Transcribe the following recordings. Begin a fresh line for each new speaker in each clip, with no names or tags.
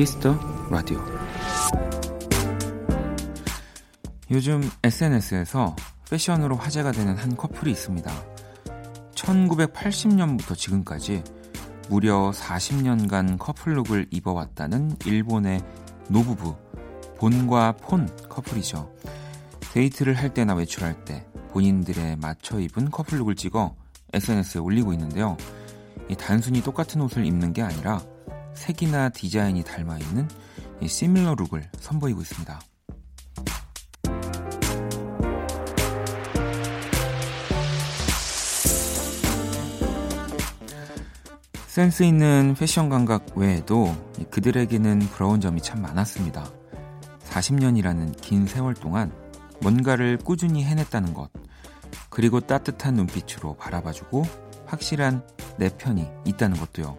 Kiss the Radio. 요즘 SNS에서 패션으로 화제가 되는 한 커플이 있습니다. 1980년부터 지금까지 무려 40년간 커플룩을 입어왔다는 일본의 노부부 본과 폰 커플이죠. 데이트를 할 때나 외출할 때 본인들의 맞춰 입은 커플룩을 찍어 SNS에 올리고 있는데요. 단순히 똑같은 옷을 입는 게 아니라 색이나 디자인이 닮아 있는 이 similar look을 선보이고 있습니다. 센스 있는 패션 감각 외에도 그들에게는 부러운 점이 참 많았습니다. 40년이라는 긴 세월 동안 뭔가를 꾸준히 해냈다는 것, 그리고 따뜻한 눈빛으로 바라봐주고 확실한 내 편이 있다는 것도요.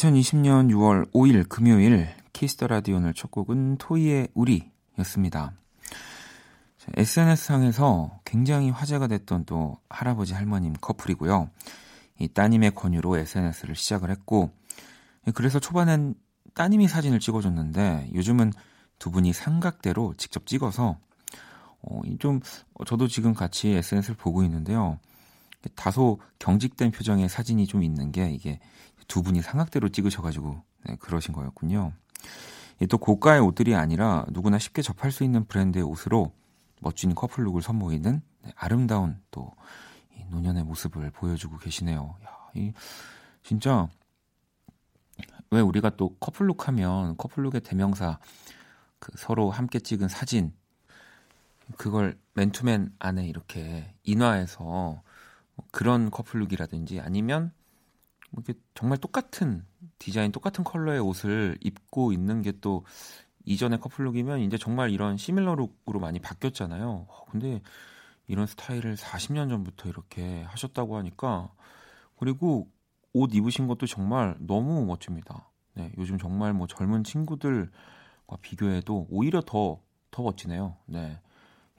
(2020년 6월 5일) 금요일 Kiss the Radio 오늘 첫 곡은 토이의 우리였습니다. SNS상에서 굉장히 화제가 됐던 또 할아버지 할머님 커플이고요. 이 따님의 권유로 SNS를 시작을 했고 그래서 초반엔 따님이 사진을 찍어줬는데 요즘은 두 분이 삼각대로 직접 찍어서 어, 좀 저도 지금 같이 SNS를 보고 있는데요. 다소 경직된 표정의 사진이 좀 있는 게 이게 두 분이 삼각대로 찍으셔가지고 네, 그러신 거였군요. 또 고가의 옷들이 아니라 누구나 쉽게 접할 수 있는 브랜드의 옷으로 멋진 커플룩을 선보이는 네, 아름다운 또 노년의 모습을 보여주고 계시네요. 야, 이 진짜 왜 우리가 또 커플룩 하면 커플룩의 대명사 그 서로 함께 찍은 사진 그걸 맨투맨 안에 이렇게 인화해서 뭐 그런 커플룩이라든지 아니면 뭐 이렇게 정말 똑같은 디자인 똑같은 컬러의 옷을 입고 있는 게 또 이전의 커플룩이면 이제 정말 이런 시밀러룩으로 많이 바뀌었잖아요. 어, 근데 이런 스타일을 40년 전부터 이렇게 하셨다고 하니까 그리고 옷 입으신 것도 정말 너무 멋집니다. 네, 요즘 정말 뭐 젊은 친구들과 비교해도 오히려 더, 더 멋지네요. 네.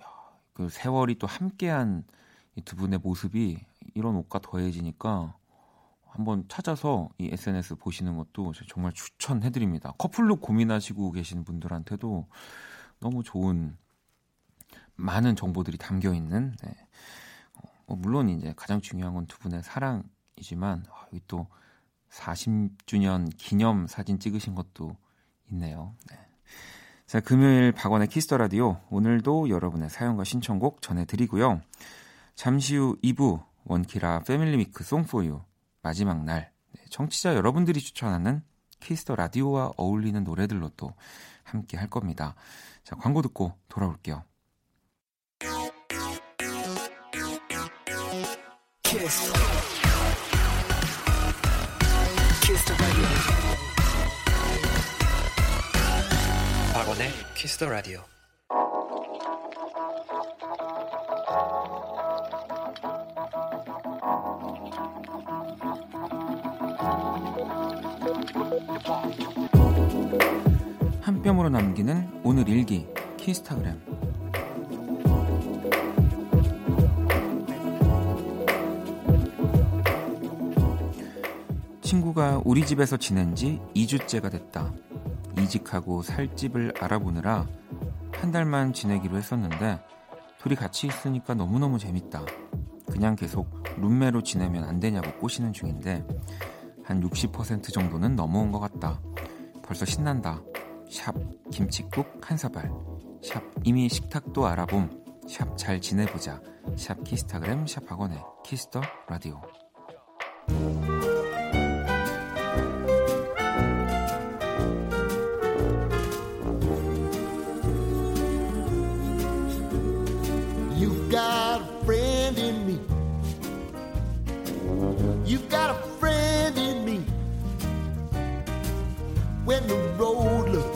야, 그 세월이 또 함께한 이 두 분의 모습이 이런 옷과 더해지니까 한번 찾아서 이 SNS 보시는 것도 정말 추천해드립니다. 커플룩 고민하시고 계신 분들한테도 너무 좋은 많은 정보들이 담겨 있는. 네. 어, 물론 이제 가장 중요한 건 두 분의 사랑이지만 어, 여기 또 40주년 기념 사진 찍으신 것도 있네요. 네. 자, 금요일 박원의 Kiss the Radio 오늘도 여러분의 사연과 신청곡 전해드리고요. 잠시 후 2부 원키라 Family Week Song for You 마지막 날 네, 청취자 여러분들이 추천하는 Kiss the Radio와 어울리는 노래들로 또 함께 할 겁니다. 자, 광고 듣고 돌아올게요. 키스. 키스 박원의 키스 더 라디오. 한 뼘으로 남기는 오늘 일기 키스타그램 친구가 우리 집에서 지낸 지 2주째가 됐다. 이직하고 살 집을 알아보느라 한 달만 지내기로 했었는데 둘이 같이 있으니까 너무너무 재밌다. 그냥 계속 룸메로 지내면 안 되냐고 꼬시는 중인데 한 60% 정도는 넘어온 것 같다. 벌써 신난다. 샵 김치국 한 사발. 샵 이미 식탁도 알아봄. 샵 잘 지내보자. 샵 키스타그램 샵 박원의 Kiss the 라디오. Road look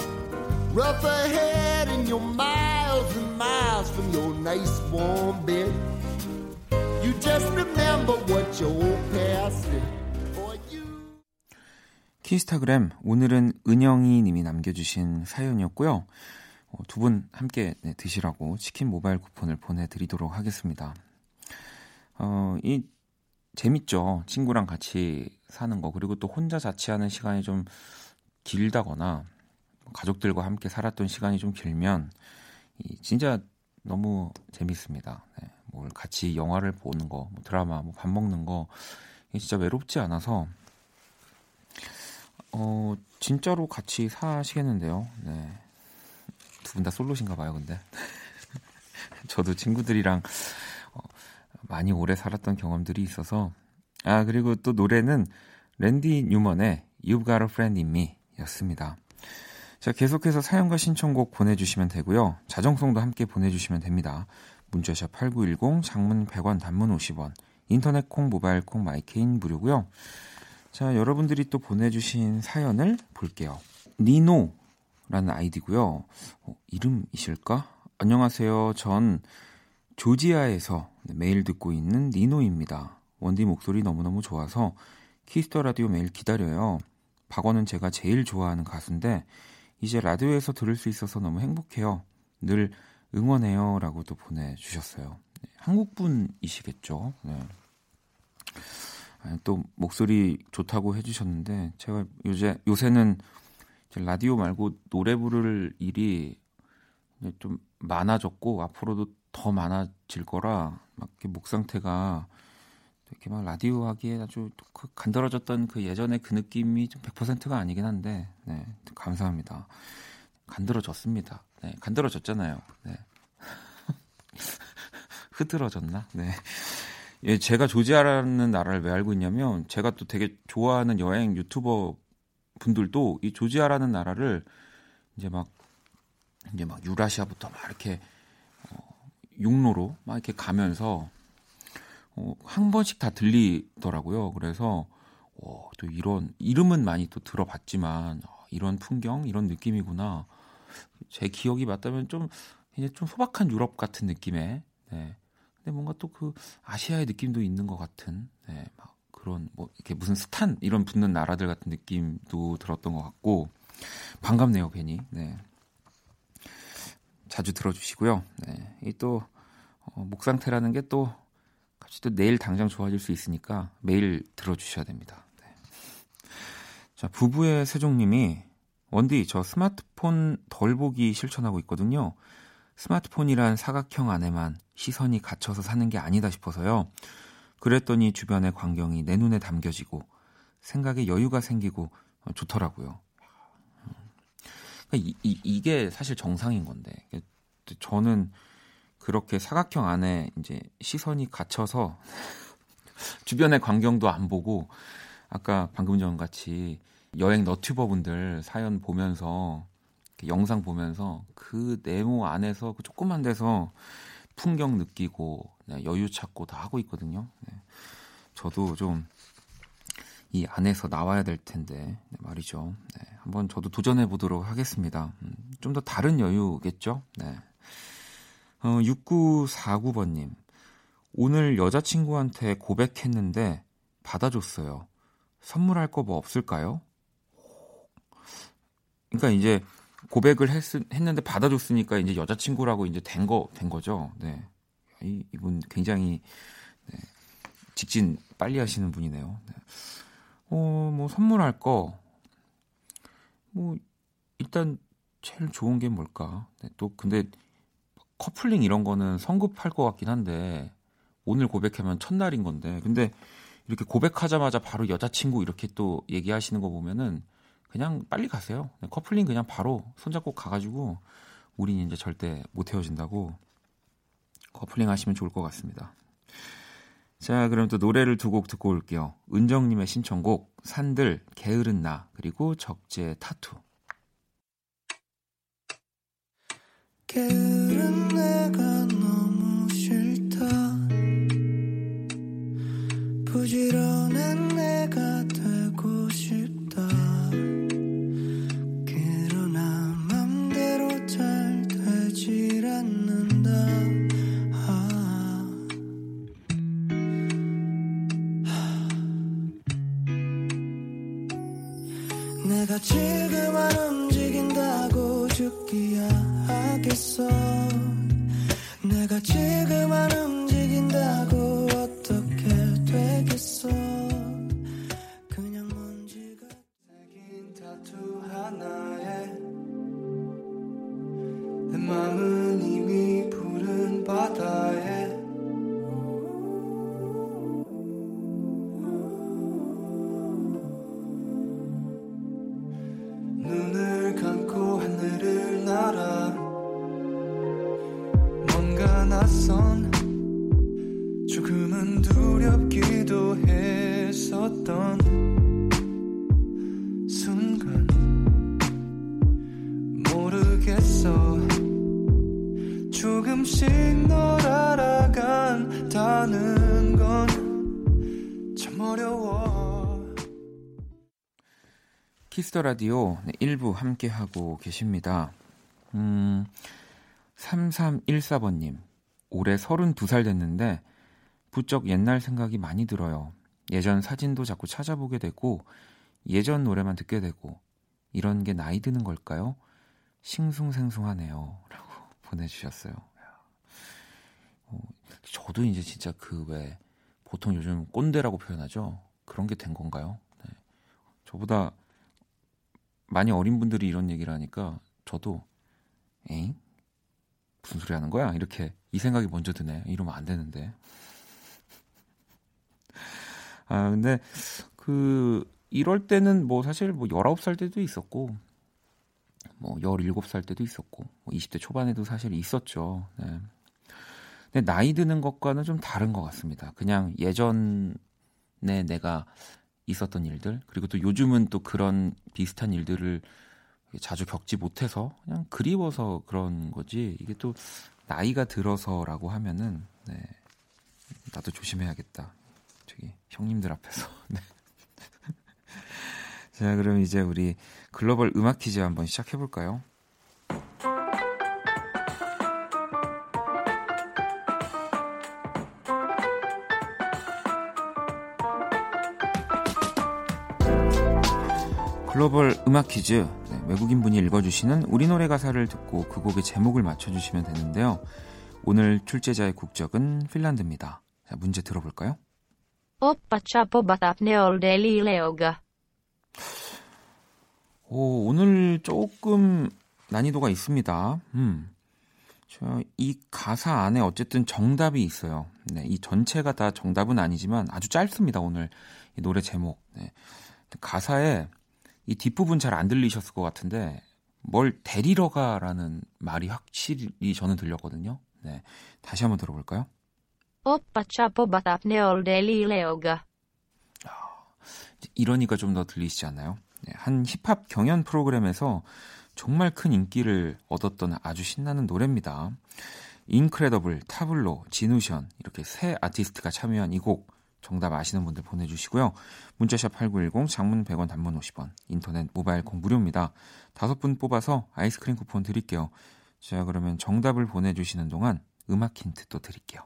rough ahead and you're miles and miles from your nice warm bed. You just remember what your old past said. 키스타그램 오늘은 은영이 님이 남겨주신 사연이었고요. 어, 두분 함께 네, 드시라고 치킨 모바일 쿠폰을 보내드리도록 하겠습니다. 어, 이 재밌죠. 친구랑 같이 사는 거 그리고 또 혼자 자취하는 시간이 좀 길다거나 가족들과 함께 살았던 시간이 좀 길면 이 진짜 너무 재밌습니다. 네, 뭘 같이 영화를 보는 거, 뭐 드라마, 뭐 밥 먹는 거 이게 진짜 외롭지 않아서 어, 진짜로 같이 사시겠는데요. 네. 두 분 다 솔로신가 봐요, 근데. 저도 친구들이랑 어, 많이 오래 살았던 경험들이 있어서. 아, 그리고 또 노래는 랜디 뉴먼의 You've Got a Friend in Me 였습니다. 자, 계속해서 사연과 신청곡 보내주시면 되고요. 자정송도 함께 보내주시면 됩니다. 문자샵 8910, 장문 100원, 단문 50원, 인터넷 콩, 모바일 콩, 마이 K는 무료고요. 자, 여러분들이 또 보내주신 사연을 볼게요. 니노라는 아이디고요. 어, 이름이실까? 안녕하세요. 전 조지아에서 매일 듣고 있는 니노입니다. 원디 목소리 너무너무 좋아서 Kiss the Radio 매일 기다려요. 박원은 제가 제일 좋아하는 가수인데 이제 라디오에서 들을 수 있어서 너무 행복해요. 늘 응원해요. 라고 또 보내주셨어요. 네, 한국 분이시겠죠. 네. 또 목소리 좋다고 해주셨는데 제가 요새 요새는 라디오 말고 노래 부를 일이 좀 많아졌고 앞으로도 더 많아질 거라 막 목 상태가 이렇게 막 라디오 하기에 아주 그 간드러졌던 그 예전의 그 느낌이 좀 100%가 아니긴 한데 네, 감사합니다. 간드러졌습니다. 네, 간드러졌잖아요. 네. 흐드러졌나? 네. 예, 제가 조지아라는 나라를 왜 알고 있냐면 제가 또 되게 좋아하는 여행 유튜버 분들도 이 조지아라는 나라를 이제 막 이제 막 유라시아부터 막 이렇게 어, 육로로 막 이렇게 가면서 어, 한 번씩 다 들리더라고요. 그래서 어, 또 이런 이름은 많이 또 들어봤지만 어, 이런 풍경, 이런 느낌이구나. 제 기억이 맞다면 좀 이제 좀 소박한 유럽 같은 느낌의 네. 근데 뭔가 또 그 아시아의 느낌도 있는 것 같은 네, 막 그런 뭐 이렇게 무슨 스탄 이런 붙는 나라들 같은 느낌도 들었던 것 같고 반갑네요 괜히 네. 자주 들어주시고요. 네. 이또 어, 목 상태라는 게또 또 내일 당장 좋아질 수 있으니까 매일 들어주셔야 됩니다. 네. 자 부부의 세종님이 원디 저 스마트폰 덜 보기 실천하고 있거든요. 스마트폰이란 사각형 안에만 시선이 갇혀서 사는 게 아니다 싶어서요. 그랬더니 주변의 광경이 내 눈에 담겨지고 생각에 여유가 생기고 좋더라고요. 그러니까 이, 이, 게 사실 정상인 건데 저는 그렇게 사각형 안에 이제 시선이 갇혀서 주변의 광경도 안 보고 아까 방금 전 같이 여행 너튜버 분들 사연 보면서 영상 보면서 그 네모 안에서 그 조그만 데서 풍경 느끼고 네, 여유 찾고 다 하고 있거든요. 네. 저도 좀 이 안에서 나와야 될 텐데 네, 말이죠. 네, 한번 저도 도전해 보도록 하겠습니다. 음, 좀더 다른 여유겠죠? 네. 어, 6949번님. 오늘 여자친구한테 고백했는데 받아줬어요. 선물할 거 뭐 없을까요? 그러니까 이제 고백을 했, 했는데 받아줬으니까 이제 여자친구라고 이제 된 거, 된 거죠. 네. 이, 이분 굉장히, 네. 직진 빨리 하시는 분이네요. 네. 어, 뭐 선물할 거, 뭐, 일단 제일 좋은 게 뭘까? 네, 또 근데 커플링 이런 거는 성급할 것 같긴 한데, 오늘 고백하면 첫날인 건데, 근데 이렇게 고백하자마자 바로 여자친구 이렇게 또 얘기하시는 거 보면은 그냥 빨리 가세요. 네, 커플링 그냥 바로 손잡고 가가지고 우린 이제 절대 못 헤어진다고 커플링 하시면 좋을 것 같습니다. 자, 그럼 또 노래를 두 곡 듣고 올게요. 은정님의 신청곡 산들 게으른 나 그리고 적재 타투. 게 Kiss the Radio 1부 함께하고 계십니다. 음, 3314번님. 올해 32살 됐는데 부쩍 옛날 생각이 많이 들어요. 예전 사진도 자꾸 찾아보게 되고 예전 노래만 듣게 되고 이런 게 나이 드는 걸까요? 싱숭생숭하네요. 라고 보내주셨어요. 어, 저도 이제 진짜 그 왜 보통 요즘 꼰대라고 표현하죠. 그런 게 된 건가요? 네. 저보다 많이 어린 분들이 이런 얘기를 하니까 저도 에잉? 무슨 소리 하는 거야? 이렇게 이 생각이 먼저 드네. 이러면 안 되는데. 아, 근데 그 이럴 때는 뭐 사실 뭐 19살 때도 있었고 뭐 17살 때도 있었고 뭐 20대 초반에도 사실 있었죠. 네. 근데 나이 드는 것과는 좀 다른 것 같습니다. 그냥 예전에 내가 있었던 일들 그리고 또 요즘은 또 그런 비슷한 일들을 자주 겪지 못해서 그냥 그리워서 그런 거지 이게 또 나이가 들어서라고 하면은 네 나도 조심해야겠다 저기 형님들 앞에서 네. 자 그럼 이제 우리 글로벌 음악 퀴즈 한번 시작해 볼까요? 글로벌 음악 퀴즈 네, 외국인 분이 읽어주시는 우리 노래 가사를 듣고 그 곡의 제목을 맞춰주시면 되는데요. 오늘 출제자의 국적은 핀란드입니다. 자, 문제 들어볼까요?
오빠 차 뽑았다 널 데리러 가
오, 오늘 조금 난이도가 있습니다. 음. 이 가사 안에 어쨌든 정답이 있어요. 네, 이 전체가 다 정답은 아니지만 아주 짧습니다. 오늘 이 노래 제목. 네. 가사에 이 뒷부분 잘 안 들리셨을 것 같은데 뭘 데리러 가라는 말이 확실히 저는 들렸거든요. 네. 다시 한번 들어볼까요?
오빠 차포바답네 올 데리레오가
이러니까 좀 더 들리시지 않나요? 네, 한 힙합 경연 프로그램에서 정말 큰 인기를 얻었던 아주 신나는 노래입니다. 인크레더블, 타블로, 진우션 이렇게 세 아티스트가 참여한 이 곡 정답 아시는 분들 보내주시고요. 문자샵 8910, 장문 100원, 단문 50원, 인터넷 모바일 공 무료입니다. 다섯 분 뽑아서 아이스크림 쿠폰 드릴게요. 자, 그러면 정답을 보내주시는 동안 음악 힌트 또 드릴게요.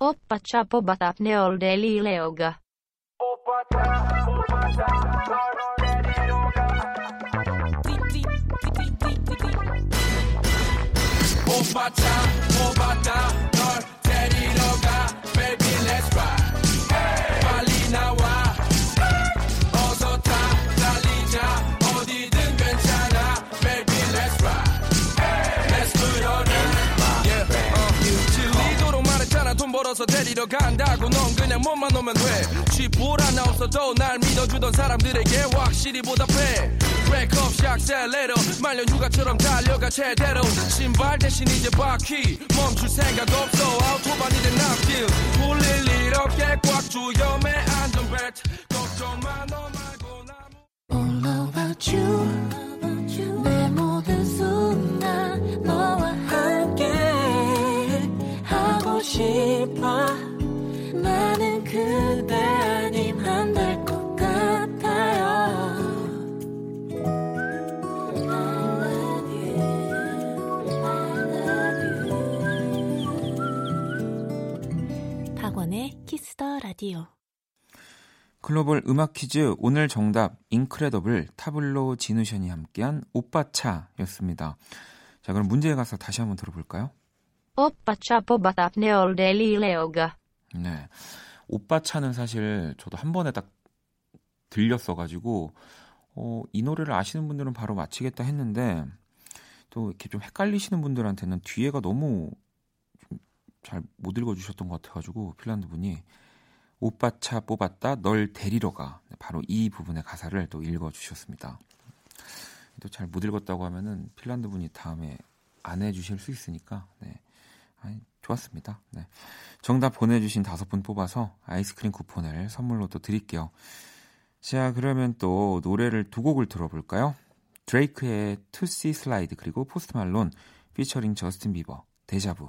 오빠 차포바답 네올 데리 레오가 오빠 차포바답 널 벌어서 데리러 간다고 넌 그냥 몸만 오면 돼. 쥐뿔 하나 없어도 날 믿어주던 사람들에게 확실히 보답해. 브레이크업 샥셀레러 말년 휴가처럼 달려가 제대로. 신발 대신 이제 바퀴. 멈출 생각 없어. 아우토반 이제 납길. 돌릴
글로벌 음악 퀴즈 오늘 정답 인크레더블 타블로 지누션이 함께한 오빠차였습니다. 자 그럼 문제에 가서 다시 한번 들어볼까요?
오빠차 뽑았다 네올데리레오가
네. 오빠차는 사실 저도 한 번에 딱 들렸어가지고 어, 이 노래를 아시는 분들은 바로 맞히겠다 했는데 또 이렇게 좀 헷갈리시는 분들한테는 뒤에가 너무 잘 못 읽어주셨던 것 같아가지고 핀란드 분이 오빠 차 뽑았다 널 데리러 가 바로 이 부분의 가사를 또 읽어주셨습니다. 또 잘 못 읽었다고 하면은 핀란드 분이 다음에 안 해주실 수 있으니까 네. 아니, 좋았습니다. 네. 정답 보내주신 다섯 분 뽑아서 아이스크림 쿠폰을 선물로 또 드릴게요. 자, 그러면 또 노래를 두 곡을 들어볼까요? 드레이크의 Toosie Slide 그리고 포스트 말론 피처링 저스틴 비버 데자부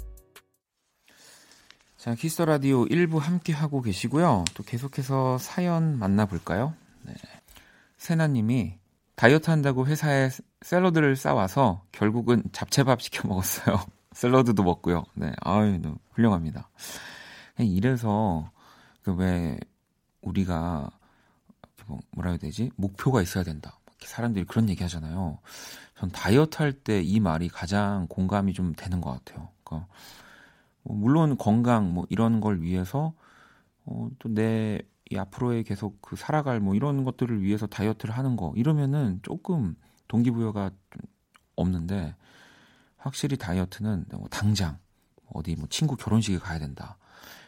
자, 키스 라디오 1부 함께 하고 계시고요. 또 계속해서 사연 만나볼까요? 네. 세나님이 다이어트 한다고 회사에 샐러드를 싸와서 결국은 잡채밥 시켜 먹었어요. 샐러드도 먹고요. 네, 아유, 훌륭합니다. 이래서 그 왜 우리가 뭐 뭐라 해야 되지? 목표가 있어야 된다. 사람들이 그런 얘기 하잖아요. 전 다이어트 할 때 이 말이 가장 공감이 좀 되는 것 같아요. 그러니까 뭐 물론 건강 뭐 이런 걸 위해서 어, 또내 앞으로의 계속 그 살아갈 뭐 이런 것들을 위해서 다이어트를 하는 거 이러면은 조금 동기부여가 좀 없는데 확실히 다이어트는 뭐 당장 어디 뭐 친구 결혼식에 가야 된다.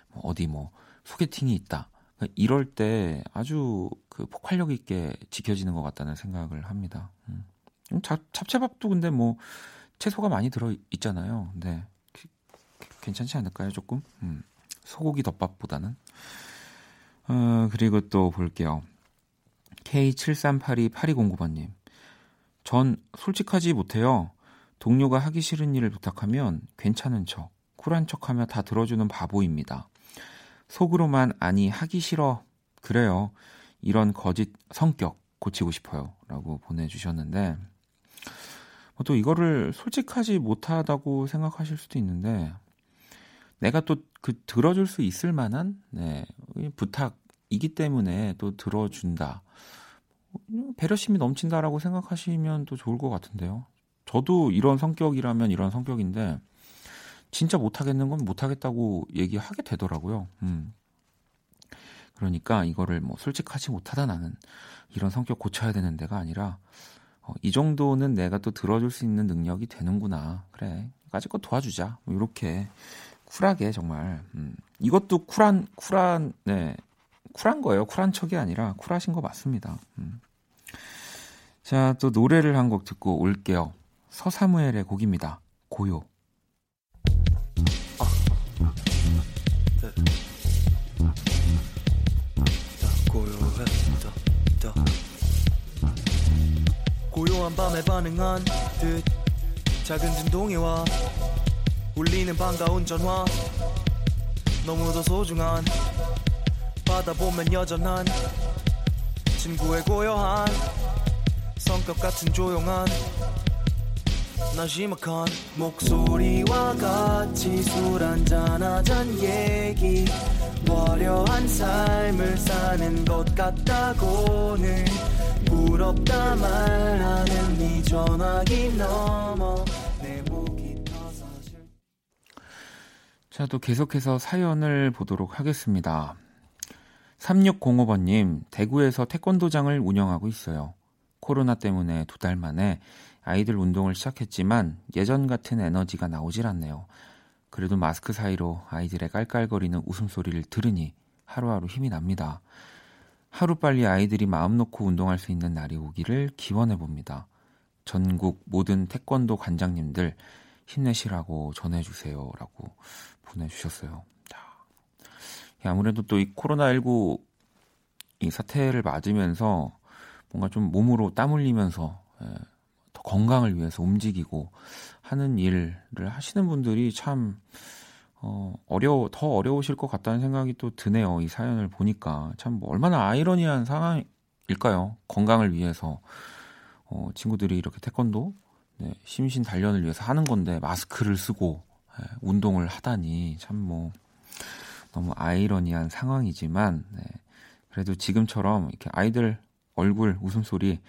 뭐 어디 뭐 소개팅이 있다. 그러니까 이럴 때 아주 그 폭발력 있게 지켜지는 것 같다는 생각을 합니다. 음. 잡, 잡채밥도 근데 뭐 채소가 많이 들어 있잖아요. 네. 괜찮지 않을까요, 조금? 음, 소고기 덮밥보다는. 어, 그리고 또 볼게요. K73828209번님. 전 솔직하지 못해요. 동료가 하기 싫은 일을 부탁하면 괜찮은 척, 쿨한 척 하며 다 들어주는 바보입니다. 속으로만 아니 하기 싫어. 그래요. 이런 거짓 성격 고치고 싶어요. 라고 보내주셨는데, 뭐또 이거를 솔직하지 못하다고 생각하실 수도 있는데, 내가 또 그 들어줄 수 있을 만한 네, 부탁이기 때문에 또 들어준다. 배려심이 넘친다라고 생각하시면 또 좋을 것 같은데요. 저도 이런 성격이라면 이런 성격인데 진짜 못하겠는 건 못하겠다고 얘기하게 되더라고요. 음. 그러니까 이거를 뭐 솔직하지 못하다 나는 이런 성격 고쳐야 되는 데가 아니라 어, 이 정도는 내가 또 들어줄 수 있는 능력이 되는구나. 그래. 까짓거 도와주자. 뭐 이렇게 쿨하게 정말 음. 이것도 쿨한 쿨한 네 쿨한 거예요. 쿨한 척이 아니라 쿨하신 거 맞습니다. 음. 자, 또 노래를 한 곡 듣고 올게요. 서사무엘의 곡입니다. 고요.
고요한 밤에 반응한 듯 작은 진동이 와 울리는 반가운 전화. 너무도 소중한 받아보면 여전한 친구의 고요한 성격 같은 조용한 나지막한 목소리와 같이 술 한잔하잔 얘기. 화려한 삶을 사는 것 같다고는 부럽다 말하는 네 전화기 넘어
자, 또 계속해서 사연을 보도록 하겠습니다. 3605번님, 대구에서 태권도장을 운영하고 있어요. 코로나 때문에 두 달 만에 아이들 운동을 시작했지만 예전 같은 에너지가 나오질 않네요. 그래도 마스크 사이로 아이들의 깔깔거리는 웃음소리를 들으니 하루하루 힘이 납니다. 하루빨리 아이들이 마음 놓고 운동할 수 있는 날이 오기를 기원해 봅니다. 전국 모든 태권도 관장님들 힘내시라고 전해주세요 라고 보내주셨어요. 아무래도 또 이 코로나19 이 사태를 맞으면서 뭔가 좀 몸으로 땀 흘리면서 예, 더 건강을 위해서 움직이고 하는 일을 하시는 분들이 참 어, 어려워, 더 어려우실 것 같다는 생각이 또 드네요. 이 사연을 보니까. 참, 뭐 얼마나 아이러니한 상황일까요? 건강을 위해서. 어, 친구들이 이렇게 태권도, 네, 심신 단련을 위해서 하는 건데, 마스크를 쓰고, 예, 운동을 하다니, 참 뭐, 너무 아이러니한 상황이지만, 네, 그래도 지금처럼 이렇게 아이들 얼굴, 웃음소리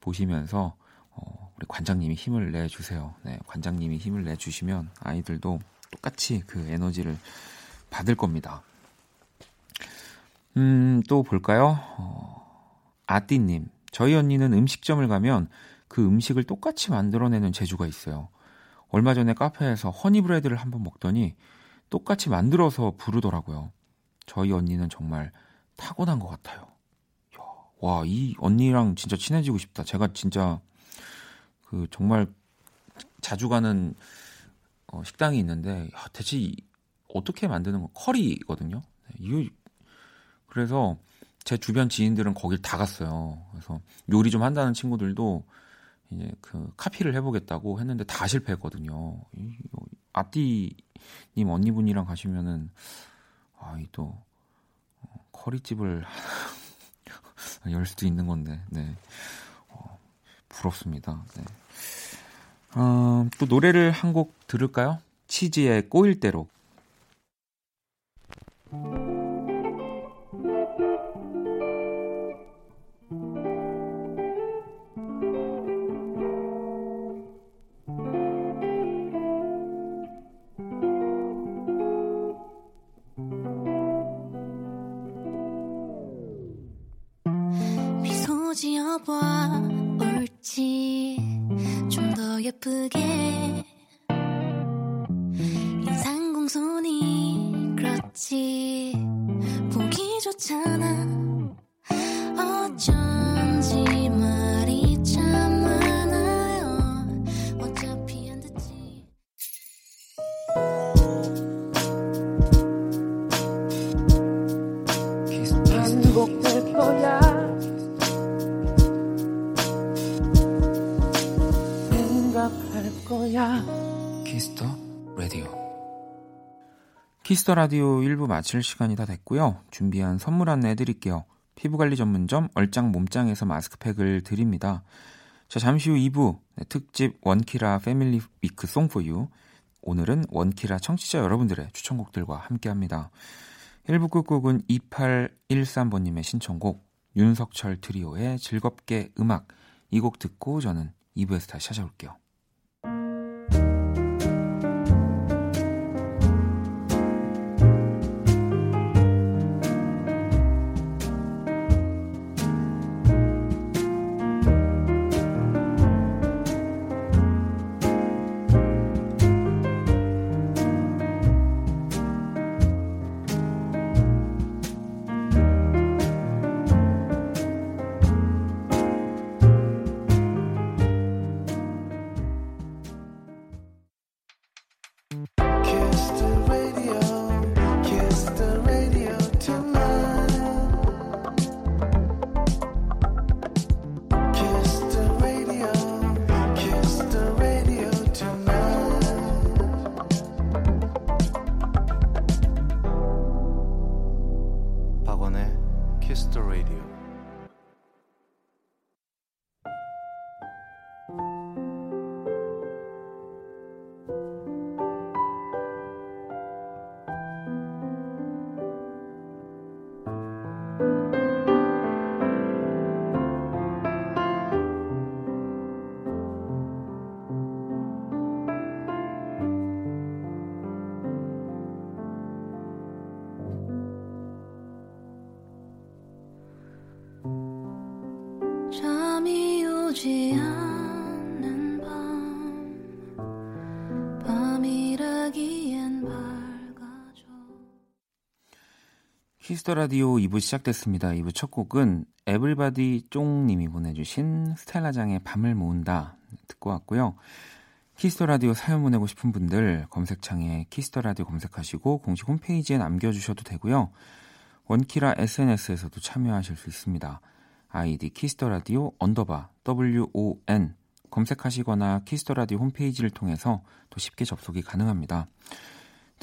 보시면서, 어, 우리 관장님이 힘을 내주세요. 네, 관장님이 힘을 내주시면 아이들도 똑같이 그 에너지를 받을 겁니다. 음, 또 볼까요? 어, 아띠님. 저희 언니는 음식점을 가면 그 음식을 똑같이 만들어내는 재주가 있어요. 얼마 전에 카페에서 허니브레드를 한번 먹더니 똑같이 만들어서 부르더라고요. 저희 언니는 정말 타고난 것 같아요. 와, 이 언니랑 진짜 친해지고 싶다. 제가 진짜 그 정말 자주 가는 어, 식당이 있는데 야, 대체 이, 어떻게 만드는 거 커리거든요. 네, 이거 그래서 제 주변 지인들은 거길 다 갔어요. 그래서 요리 좀 한다는 친구들도 이제 그 카피를 해보겠다고 했는데 다 실패했거든요. 아띠님 언니분이랑 가시면은 아이또 어, 커리집을 열 수도 있는 건데, 네. 어, 부럽습니다. 네. 어, 또 노래를 한 곡 들을까요? 치즈의 꼬일 대로. Kiss the Radio 1부 마칠 시간이 다 됐고요. 준비한 선물 안내 해드릴게요. 피부관리 전문점 얼짱 몸짱에서 마스크팩을 드립니다. 자, 잠시 후 2부 특집 원키라 Family Week Song for You 오늘은 원키라 청취자 여러분들의 추천곡들과 함께합니다. 1부 끝곡은 2813번님의 신청곡 윤석철 트리오의 즐겁게 음악 이 곡 듣고 저는 2부에서 다시 찾아올게요. Kiss the Radio 2부 시작됐습니다. 2부 첫 곡은 everybody 쫑님이 보내주신 스텔라장의 밤을 모은다 듣고 왔고요. Kiss the Radio 사연 보내고 싶은 분들 검색창에 Kiss the Radio 검색하시고 공식 홈페이지에 남겨주셔도 되고요. 원키라 SNS에서도 참여하실 수 있습니다. 아이디 Kiss the Radio 언더바 WON 검색하시거나 Kiss the Radio 홈페이지를 통해서 또 쉽게 접속이 가능합니다.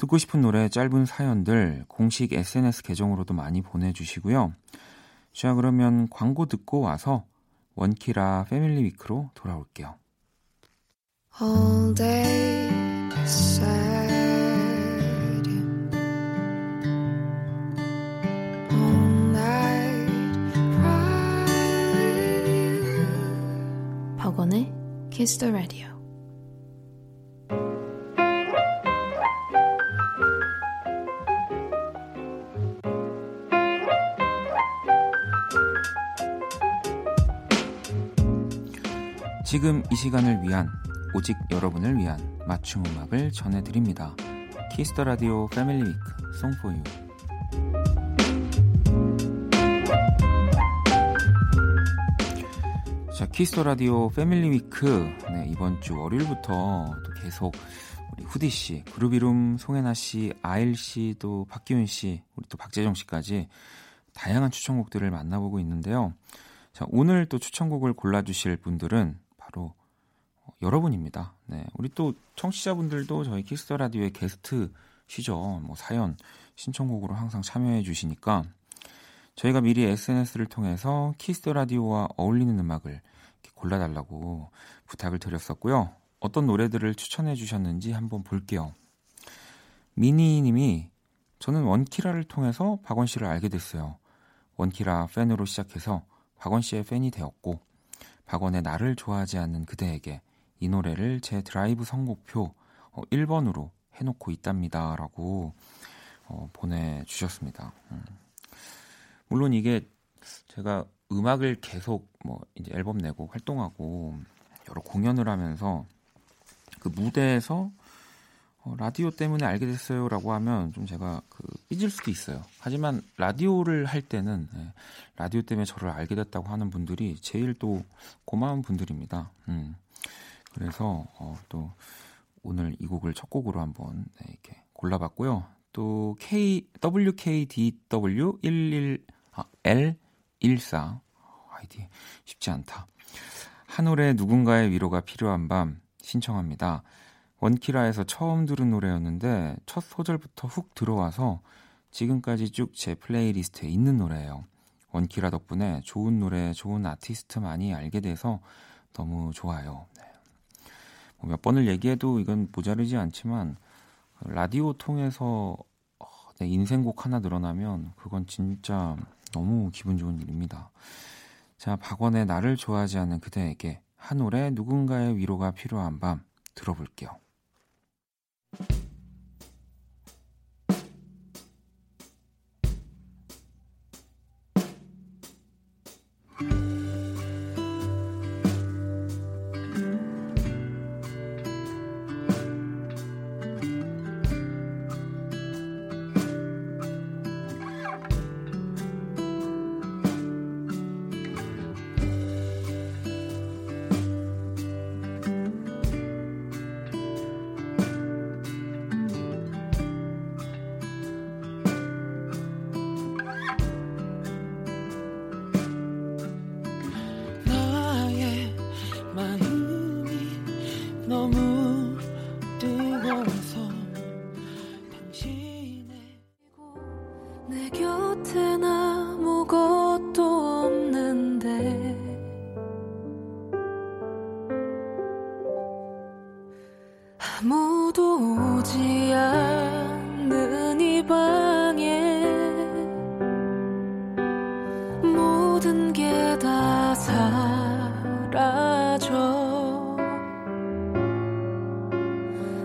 듣고 싶은 노래 짧은 사연들 공식 SNS 계정으로도 많이 보내주시고요. 자 그러면 광고 듣고 와서 원키라 패밀리 위크로 돌아올게요. All day sad. All night. 박원의 Kiss the Radio. 지금 이 시간을 위한 오직 여러분을 위한 맞춤 음악을 전해드립니다. Kiss the Radio Family Week Song for You 자 Kiss the Radio Family Week 네, 이번 주 월요일부터 또 계속 우리 후디 씨, 그루비룸 송혜나 씨, 아일 씨, 또 박기훈 씨, 우리 또 박재정 씨까지 다양한 추천곡들을 만나보고 있는데요. 자, 오늘 또 추천곡을 골라주실 분들은 바로 어, 여러분입니다. 네, 우리 또 청취자분들도 저희 Kiss the Radio의 게스트시죠. 뭐 사연 신청곡으로 항상 참여해 주시니까 저희가 미리 SNS를 통해서 Kiss the Radio와 어울리는 음악을 골라달라고 부탁을 드렸었고요. 어떤 노래들을 추천해 주셨는지 한번 볼게요. 미니님이 저는 원키라를 통해서 박원 씨를 알게 됐어요. 원키라 팬으로 시작해서 박원 씨의 팬이 되었고 박원의 나를 좋아하지 않는 그대에게 이 노래를 제 드라이브 선곡표 1번으로 어, 해놓고 있답니다. 라고 어, 보내주셨습니다. 음. 물론 이게 제가 음악을 계속 뭐 이제 앨범 내고 활동하고 여러 공연을 하면서 그 무대에서 어, 라디오 때문에 알게 됐어요라고 하면 좀 제가 그 삐질 수도 있어요. 하지만 라디오를 할 때는 네, 라디오 때문에 저를 알게 됐다고 하는 분들이 제일 또 고마운 분들입니다. 음. 그래서 어, 또 오늘 이 곡을 첫 곡으로 한번 네, 이렇게 골라봤고요. 또 K WKDW 11 아, L14 아이디 쉽지 않다. 한올의 누군가의 위로가 필요한 밤 신청합니다. 원키라에서 처음 들은 노래였는데 첫 소절부터 훅 들어와서 지금까지 쭉 제 playlist에 있는 노래예요. 원키라 덕분에 좋은 노래, 좋은 아티스트 많이 알게 돼서 너무 좋아요. 네. 뭐몇 번을 얘기해도 이건 모자르지 않지만 라디오 통해서 어, 내 인생곡 하나 늘어나면 그건 진짜 너무 기분 좋은 일입니다. 자, 박원의 나를 좋아하지 않는 그대에게 한올의 누군가의 위로가 필요한 밤 들어볼게요.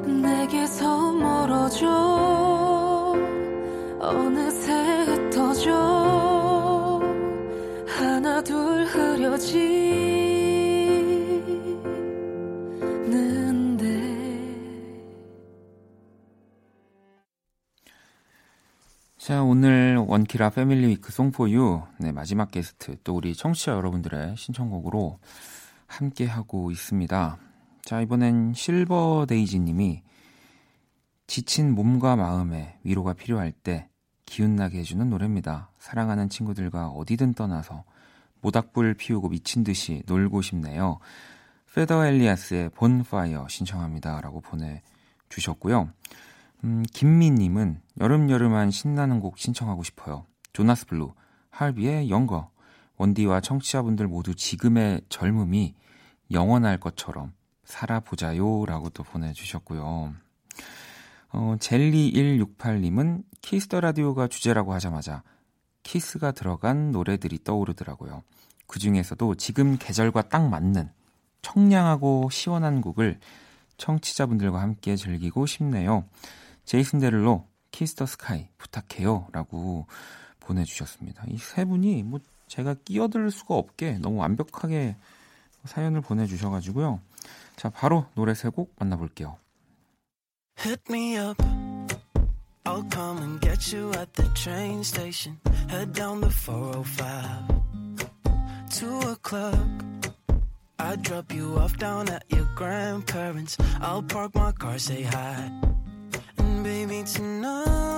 내게서 멀어져. 어느새 흩어져. 하나 둘 흐려지는데. 자 오늘 원키라 패밀리 위크 송포유. 네, 마지막 게스트 또 우리 청취자 여러분들의 신청곡으로 함께하고 있습니다. 자, 이번엔 실버데이지 님이 지친 몸과 마음에 위로가 필요할 때 기운나게 해주는 노래입니다. 사랑하는 친구들과 어디든 떠나서 모닥불 피우고 미친 듯이 놀고 싶네요. Peder Elias의 Bonfire 신청합니다. 라고 보내주셨고요. 음, 김미님은 여름여름한 신나는 곡 신청하고 싶어요. Jonas Blue, HRVY의 Younger, 원디와 청취자분들 모두 지금의 젊음이 영원할 것처럼 살아보자요. 라고 또 보내주셨고요. 어, 젤리168님은 Kiss the Radio가 주제라고 하자마자 키스가 들어간 노래들이 떠오르더라고요. 그 중에서도 지금 계절과 딱 맞는 청량하고 시원한 곡을 청취자분들과 함께 즐기고 싶네요. 제이슨 데를로 키스터 스카이 부탁해요 라고 보내주셨습니다. 이 세 분이 뭐 제가 끼어들 수가 없게 너무 완벽하게 사연을 보내주셔가지고요. 자, 바로 노래 세 곡 만나볼게요. Hit me up. I'll come and get you at the train station. Head down the 405. 2 o'clock. I drop you off down at your grandparents. I'll park my car, say hi. baby, tonight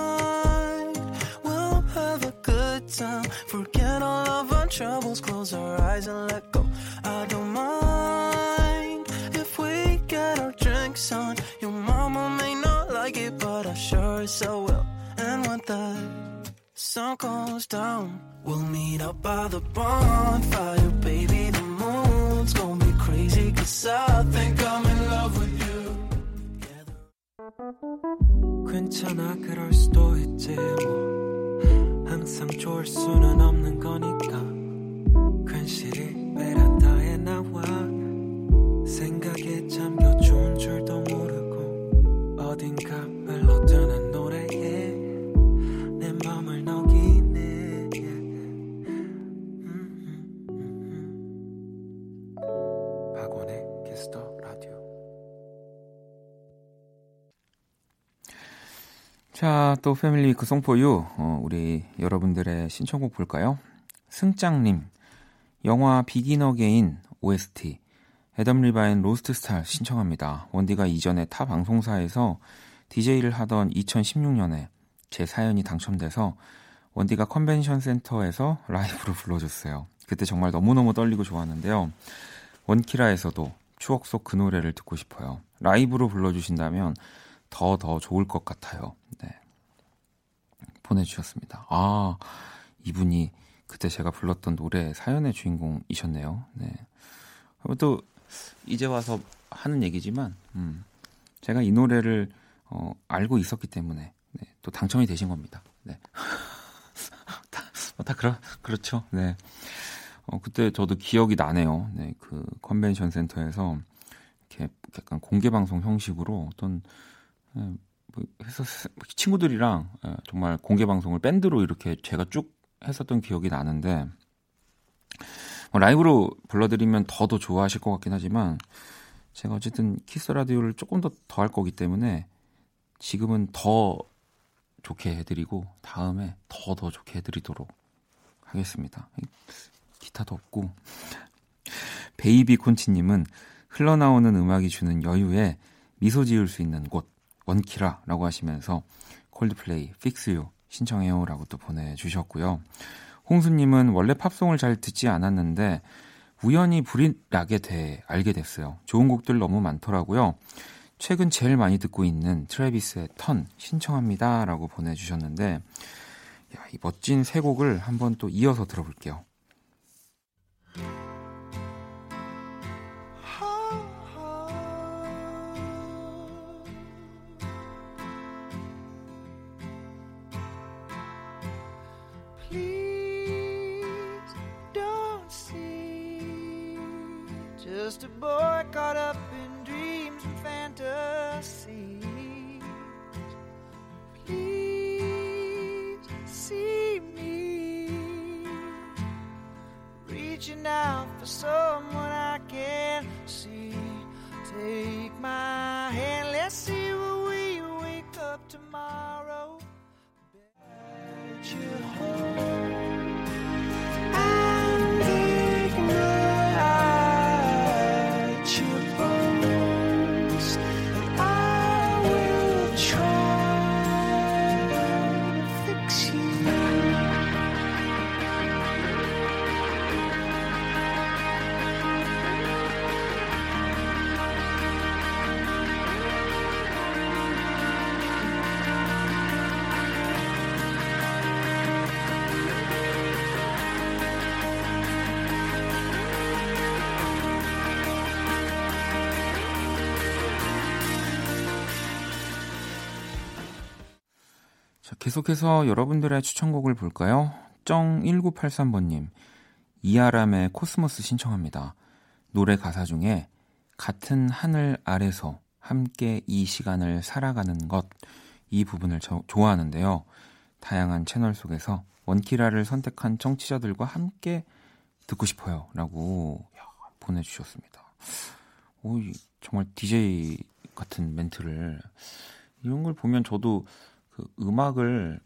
have a good time. Forget all of our troubles, close our eyes and let go. I don't mind if we get our drinks on. Your mama may not like it, but I sure so will. And when the sun goes down, we'll meet up by the bonfire, baby. The moon's gonna be crazy, cause I think I'm in love with you. 괜찮아 그럴 수도 있지 뭐 항상 좋을 수는 없는 거니까 괜시리 베란다에 나와 생각에 잠겨 좋은 줄도 모르고 어딘가 또 Family Week Song for You, 어, 우리 여러분들의 신청곡 볼까요? 승짱님, 영화 Begin Again OST, Adam Levine Lost Stars 신청합니다. 원디가 이전에 타 방송사에서 DJ를 하던 2016년에 제 사연이 당첨돼서 원디가 컨벤션 센터에서 라이브로 불러줬어요. 그때 정말 너무너무 떨리고 좋았는데요. 원키라에서도 추억 속 그 노래를 듣고 싶어요. 라이브로 불러주신다면 더더 좋을 것 같아요. 네. 보내주셨습니다. 아, 이분이 그때 제가 불렀던 노래 사연의 주인공이셨네요. 네. 또 이제 와서 하는 얘기지만, 음, 제가 이 노래를 어, 알고 있었기 때문에 네, 또 당첨이 되신 겁니다. 네. 다, 어, 다 그렇 그렇죠. 네. 어, 그때 저도 기억이 나네요. 네, 그 컨벤션 센터에서 이렇게 약간 공개 방송 형식으로 어떤 네, 뭐 해서 친구들이랑 예, 정말 공개 방송을 밴드로 이렇게 제가 쭉 했었던 기억이 나는데 뭐 라이브로 불러드리면 더더 좋아하실 것 같긴 하지만 제가 어쨌든 키스 라디오를 조금 더 더 할 거기 때문에 지금은 더 좋게 해드리고 다음에 더 더 좋게 해드리도록 하겠습니다. 기타도 없고 베이비 콘치님은 흘러나오는 음악이 주는 여유에 미소 지을 수 있는 곳 원키라라고 하시면서 Coldplay Fix You 신청해요라고 또 보내주셨고요. 홍수님은 원래 팝송을 잘 듣지 않았는데 우연히 불이 나게 돼 알게 됐어요. 좋은 곡들 너무 많더라고요. 최근 제일 많이 듣고 있는 Travis의 Turn 신청합니다라고 보내주셨는데 야, 이 멋진 세 곡을 한번 또 이어서 들어볼게요. Just a boy caught up in dreams and fantasies. Please see me reaching out for someone I can't see. Take 계속해서 여러분들의 추천곡을 볼까요? 정1983번님, 이아람의 코스모스 신청합니다. 노래 가사 중에 같은 하늘 아래서 함께 이 시간을 살아가는 것, 이 부분을 저, 좋아하는데요. 다양한 채널 속에서 원키라를 선택한 청취자들과 함께 듣고 싶어요. 라고 보내주셨습니다. 오, 정말 DJ 같은 멘트를. 이런 걸 보면 저도 그 음악을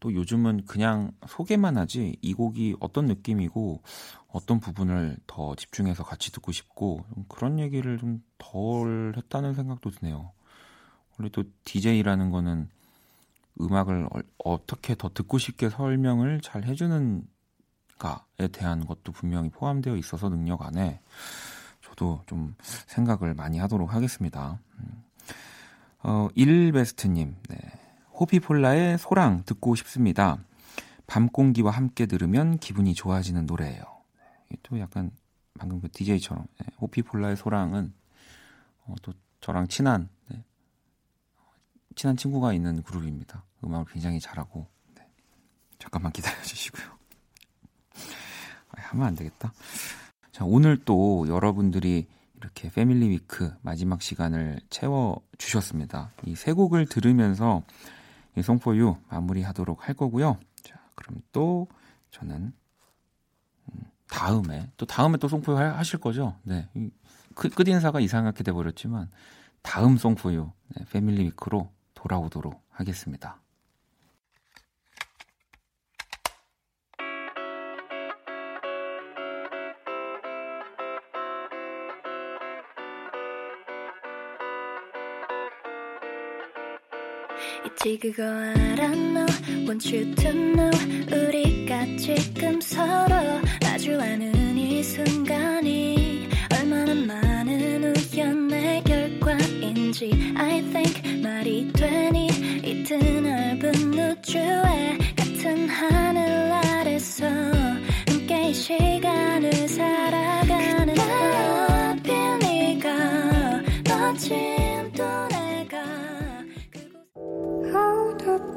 또 요즘은 그냥 소개만 하지 이 곡이 어떤 느낌이고 어떤 부분을 더 집중해서 같이 듣고 싶고 그런 얘기를 좀 덜 했다는 생각도 드네요. 원래 또 DJ라는 거는 음악을 어떻게 더 듣고 싶게 설명을 잘 해주는 가에 대한 것도 분명히 포함되어 있어서 능력 안에 저도 좀 생각을 많이 하도록 하겠습니다. 음. 어, 일베스트님, 네. 호피폴라의 소랑 듣고 싶습니다. 밤 공기와 함께 들으면 기분이 좋아지는 노래예요. 또 약간 방금 그 DJ처럼 네, 호피폴라의 소랑은 어, 또 저랑 친한 네, 친한 친구가 있는 그룹입니다. 음악을 굉장히 잘하고 네. 잠깐만 기다려 주시고요. 하면 안 되겠다. 자 오늘 또 여러분들이 이렇게 패밀리 위크 마지막 시간을 채워 주셨습니다. 이 세 곡을 들으면서 이 송포유 마무리하도록 할 거고요. 자, 그럼 또 저는 음, 다음에 또 다음에 또 송포유 하실 거죠? 네. 끝 인사가 이상하게 돼 버렸지만 다음 송포유 네, 패밀리 위크로 돌아오도록 하겠습니다.
그거 알아 no want you to know? 우리가 지금 서로 마주하는 이 순간이 얼마나 많은 우연의 결과인지 I think 말이 되니 이 드넓은 우주에 같은 하늘 아래서 함께 이 시간을 살아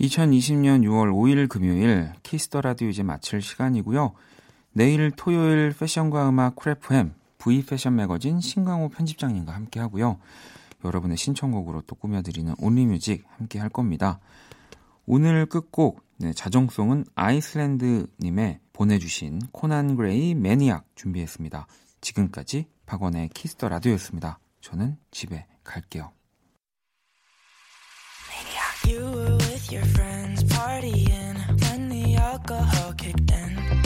2020년 6월 5일 금요일 Kiss the Radio 이제 마칠 시간이고요. 내일 토요일 패션과 음악 크래프햄 V 패션 매거진 신강호 편집장님과 함께 하고요. 여러분의 신청곡으로 또 꾸며드리는 Only Music 함께 할 겁니다. 오늘 끝곡 네, 자정송은 아이슬란드님의 보내주신 Conan Gray Maniac 준비했습니다. 지금까지 박원의 Kiss the Radio였습니다. 저는 집에 갈게요. Were your friends partying when the alcohol kicked in.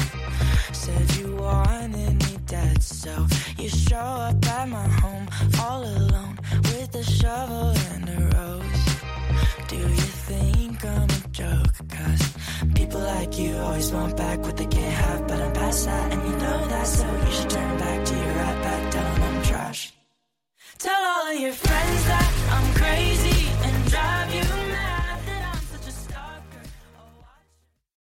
Said you wanted me dead, so you show up at my home all alone. with a shovel and a rose. Do you think I'm a joke? Cause people like you always want back what they can't have, but I'm past that, and you know that, so you should turn back to your right back, tell them I'm trash. Tell all of your friends that I'm crazy.